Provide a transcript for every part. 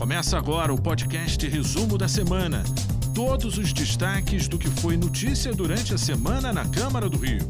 Começa agora o podcast Resumo da Semana. Todos os destaques do que foi notícia durante a semana na Câmara do Rio.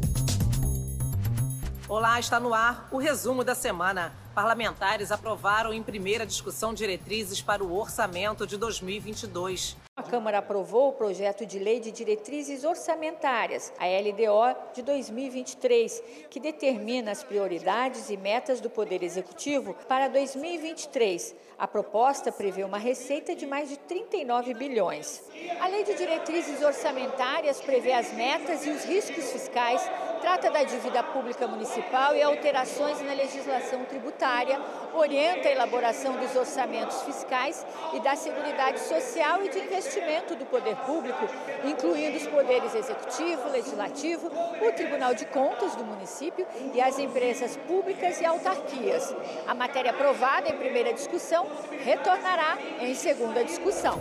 Olá, está no ar o resumo da semana. Parlamentares aprovaram em primeira discussão diretrizes para o orçamento de 2022. Câmara aprovou o projeto de lei de diretrizes orçamentárias, a LDO de 2023, que determina as prioridades e metas do Poder Executivo para 2023. A proposta prevê uma receita de mais de 39 bilhões. A Lei de Diretrizes Orçamentárias prevê as metas e os riscos fiscais, trata da dívida pública municipal e alterações na legislação tributária, orienta a elaboração dos orçamentos fiscais e da Seguridade Social e de investimento do poder público, incluindo os poderes executivo, legislativo, o Tribunal de Contas do município e as empresas públicas e autarquias. A matéria aprovada em primeira discussão retornará em segunda discussão.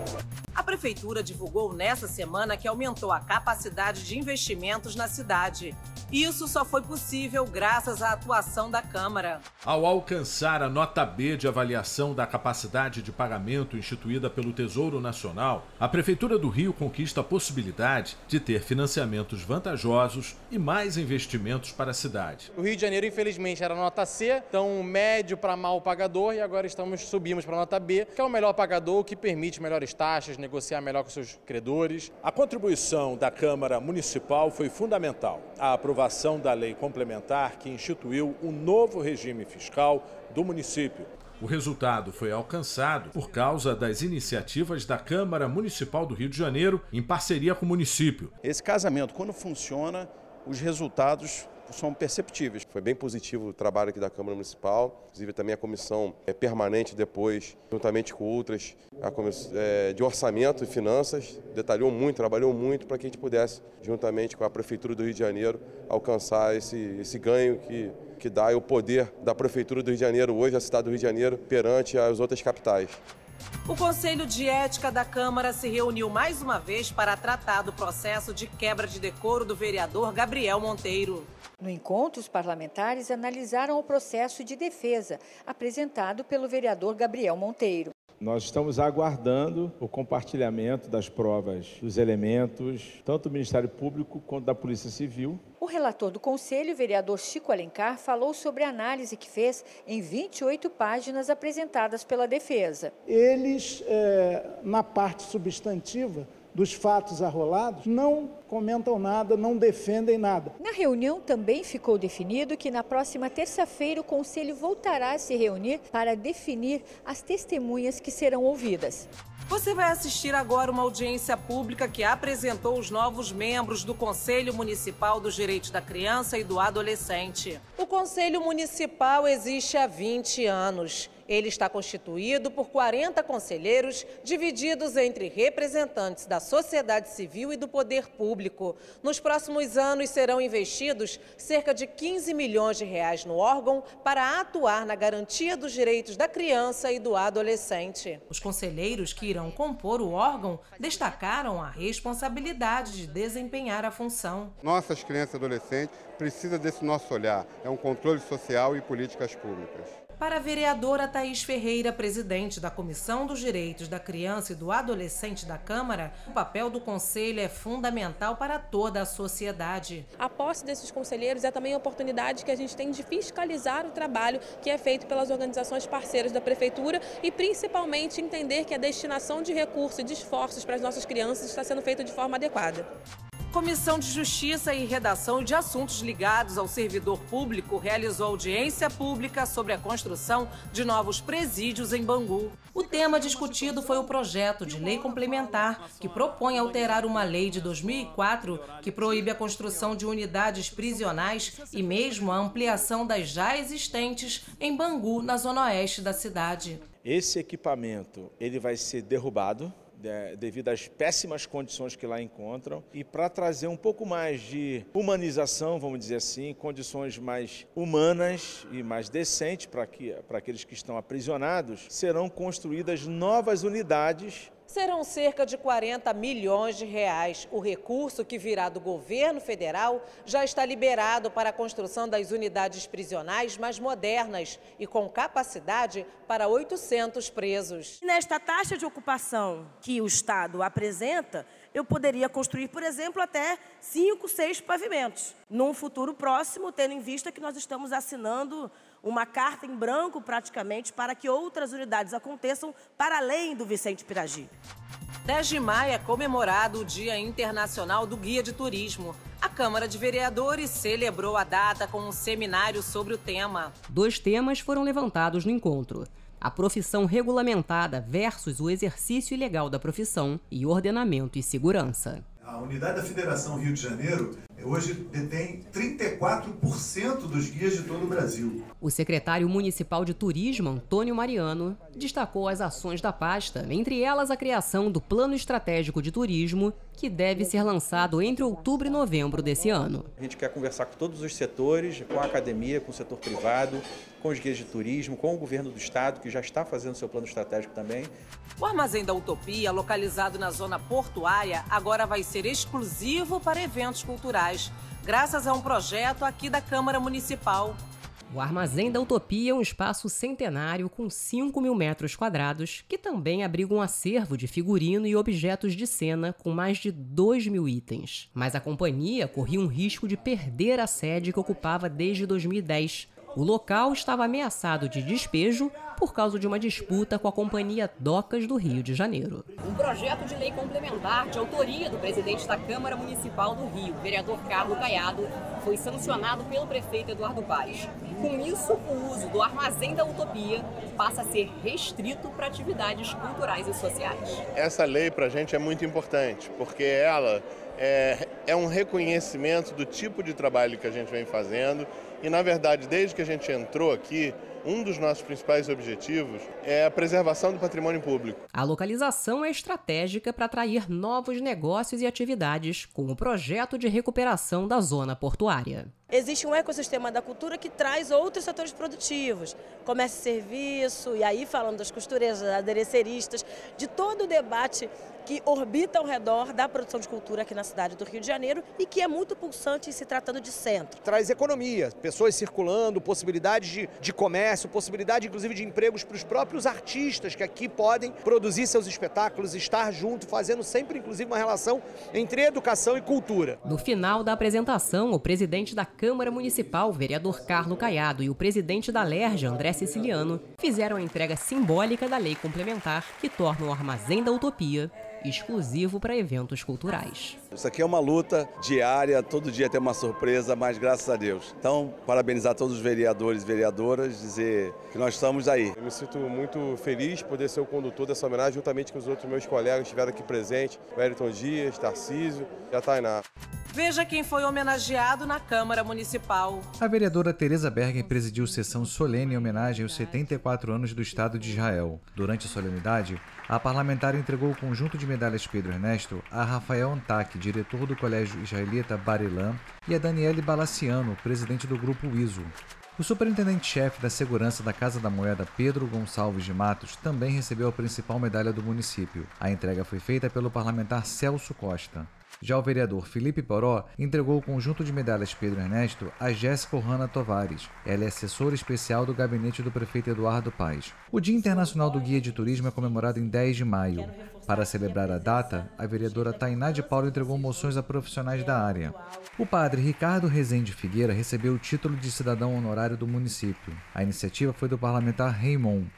A Prefeitura divulgou nesta semana que aumentou a capacidade de investimentos na cidade. Isso só foi possível graças à atuação da Câmara. Ao alcançar a nota B de avaliação da capacidade de pagamento instituída pelo Tesouro Nacional, a Prefeitura do Rio conquista a possibilidade de ter financiamentos vantajosos e mais investimentos para a cidade. O Rio de Janeiro, infelizmente, era nota C, então médio para mal pagador, e agora estamos subimos para nota B, que é o melhor pagador, o que permite melhores taxas, negociar melhor com seus credores. A contribuição da Câmara Municipal foi fundamental. A aprovação da lei complementar que instituiu um novo regime fiscal do município. O resultado foi alcançado por causa das iniciativas da Câmara Municipal do Rio de Janeiro em parceria com o município. Esse casamento, quando funciona, os resultados são perceptíveis. Foi bem positivo o trabalho aqui da Câmara Municipal, inclusive também a comissão é permanente depois, juntamente com outras, a comissão, é, de orçamento e finanças, detalhou muito, trabalhou muito para que a gente pudesse, juntamente com a Prefeitura do Rio de Janeiro, alcançar esse, esse ganho que, que dá o poder da Prefeitura do Rio de Janeiro hoje, a cidade do Rio de Janeiro, perante as outras capitais. O Conselho de Ética da Câmara se reuniu mais uma vez para tratar do processo de quebra de decoro do vereador Gabriel Monteiro. No encontro, os parlamentares analisaram o processo de defesa apresentado pelo vereador Gabriel Monteiro. Nós estamos aguardando o compartilhamento das provas, dos elementos, tanto do Ministério Público quanto da Polícia Civil. O relator do Conselho, vereador Chico Alencar, falou sobre a análise que fez em 28 páginas apresentadas pela defesa. Eles, é, na parte substantiva, dos fatos arrolados, não comentam nada, não defendem nada. Na reunião também ficou definido que na próxima terça-feira o Conselho voltará a se reunir para definir as testemunhas que serão ouvidas. Você vai assistir agora uma audiência pública que apresentou os novos membros do Conselho Municipal dos Direitos da Criança e do Adolescente. O Conselho Municipal existe há 20 anos. Ele está constituído por 40 conselheiros, divididos entre representantes da sociedade civil e do poder público. Nos próximos anos serão investidos cerca de 15 milhões de reais no órgão para atuar na garantia dos direitos da criança e do adolescente. Os conselheiros que irão compor o órgão destacaram a responsabilidade de desempenhar a função. Nossas crianças e adolescentes precisam desse nosso olhar, é um controle social e políticas públicas. Para a vereadora Thaís Ferreira, presidente da Comissão dos Direitos da Criança e do Adolescente da Câmara, o papel do Conselho é fundamental para toda a sociedade. A posse desses conselheiros é também a oportunidade que a gente tem de fiscalizar o trabalho que é feito pelas organizações parceiras da Prefeitura e principalmente entender que a destinação de recursos e de esforços para as nossas crianças está sendo feita de forma adequada. Comissão de Justiça e Redação de Assuntos Ligados ao Servidor Público realizou audiência pública sobre a construção de novos presídios em Bangu. O tema discutido foi o projeto de lei complementar que propõe alterar uma lei de 2004 que proíbe a construção de unidades prisionais e mesmo a ampliação das já existentes em Bangu, na zona oeste da cidade. Esse equipamento ele vai ser derrubado devido às péssimas condições que lá encontram. E para trazer um pouco mais de humanização, vamos dizer assim, condições mais humanas e mais decentes para aqueles que estão aprisionados, serão construídas novas unidades serão cerca de 40 milhões de reais. O recurso que virá do governo federal já está liberado para a construção das unidades prisionais mais modernas e com capacidade para 800 presos. Nesta taxa de ocupação que o Estado apresenta, eu poderia construir, por exemplo, até cinco, seis pavimentos. Num futuro próximo, tendo em vista que nós estamos assinando uma carta em branco, praticamente, para que outras unidades aconteçam para além do Vicente Piragi. 10 de maio é comemorado o Dia Internacional do Guia de Turismo. A Câmara de Vereadores celebrou a data com um seminário sobre o tema. Dois temas foram levantados no encontro: a profissão regulamentada versus o exercício ilegal da profissão e ordenamento e segurança. A unidade da Federação Rio de Janeiro hoje detém 34% dos guias de todo o Brasil. O secretário municipal de turismo, Antônio Mariano, destacou as ações da pasta, entre elas a criação do Plano Estratégico de Turismo, que deve ser lançado entre outubro e novembro desse ano. A gente quer conversar com todos os setores, com a academia, com o setor privado, com os guias de turismo, com o governo do estado, que já está fazendo seu plano estratégico também. O Armazém da Utopia, localizado na zona portuária, agora vai ser exclusivo para eventos culturais, graças a um projeto aqui da Câmara Municipal. O Armazém da Utopia é um espaço centenário com 5 mil metros quadrados, que também abriga um acervo de figurino e objetos de cena com mais de 2 mil itens. Mas a companhia corria um risco de perder a sede que ocupava desde 2010, o local estava ameaçado de despejo por causa de uma disputa com a Companhia Docas do Rio de Janeiro. Um projeto de lei complementar de autoria do presidente da Câmara Municipal do Rio, vereador Carlos Caiado, foi sancionado pelo prefeito Eduardo Paes. Com isso, o uso do armazém da utopia passa a ser restrito para atividades culturais e sociais. Essa lei para a gente é muito importante, porque ela é, é um reconhecimento do tipo de trabalho que a gente vem fazendo e, na verdade, desde que a gente entrou aqui, um dos nossos principais objetivos é a preservação do patrimônio público. A localização é estratégica para atrair novos negócios e atividades com o projeto de recuperação da zona portuária. Existe um ecossistema da cultura que traz outros setores produtivos, comércio e serviço, e aí falando das costureiras, adereceristas, de todo o debate que orbita ao redor da produção de cultura aqui na cidade do Rio de Janeiro e que é muito pulsante em se tratando de centro. Traz economia, pessoas circulando, possibilidades de, de comércio, possibilidade inclusive de empregos para os próprios artistas que aqui podem produzir seus espetáculos, estar junto, fazendo sempre inclusive uma relação entre educação e cultura. No final da apresentação, o presidente da Câmara Municipal, vereador Carlos Caiado, e o presidente da LERJ, André Siciliano, fizeram a entrega simbólica da lei complementar que torna o Armazém da Utopia exclusivo para eventos culturais. Isso aqui é uma luta diária, todo dia tem uma surpresa, mas graças a Deus. Então, parabenizar todos os vereadores e vereadoras, dizer que nós estamos aí. Eu me sinto muito feliz poder ser o condutor dessa homenagem, juntamente com os outros meus colegas que estiveram aqui presentes, Wellington Dias, Tarcísio e a Tainá. Veja quem foi homenageado na Câmara Municipal. A vereadora Tereza Berger presidiu sessão solene em homenagem aos 74 anos do Estado de Israel. Durante a solenidade, a parlamentar entregou o conjunto de medalhas Pedro Ernesto a Rafael Antak, diretor do Colégio Israelita Bar-Ilan, e a Daniele Balaciano, presidente do Grupo ISO. O superintendente-chefe da segurança da Casa da Moeda, Pedro Gonçalves de Matos, também recebeu a principal medalha do município. A entrega foi feita pelo parlamentar Celso Costa. Já o vereador Felipe Poró entregou o conjunto de medalhas Pedro Ernesto a Jéssica Ohana Tovares. Ela é assessora especial do gabinete do prefeito Eduardo Paes. O Dia Internacional do Guia de Turismo é comemorado em 10 de maio. Para celebrar a data, a vereadora Tainá de Paulo entregou moções a profissionais da área. O padre Ricardo Rezende Figueira recebeu o título de cidadão honorário do município. A iniciativa foi do parlamentar Raymond.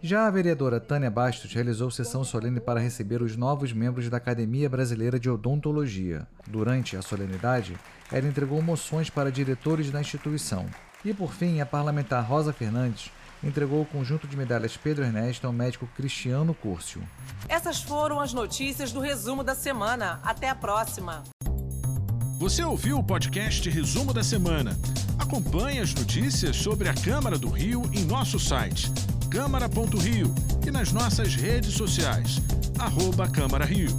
Já a vereadora Tânia Bastos realizou sessão solene para receber os novos membros da Academia Brasileira de Odontologia. Durante a solenidade, ela entregou moções para diretores da instituição. E por fim, a parlamentar Rosa Fernandes entregou o conjunto de medalhas Pedro Ernesto ao médico Cristiano Curcio. Essas foram as notícias do resumo da semana. Até a próxima. Você ouviu o podcast Resumo da Semana? Acompanhe as notícias sobre a Câmara do Rio em nosso site câmara.rio e nas nossas redes sociais, arroba Câmara Rio.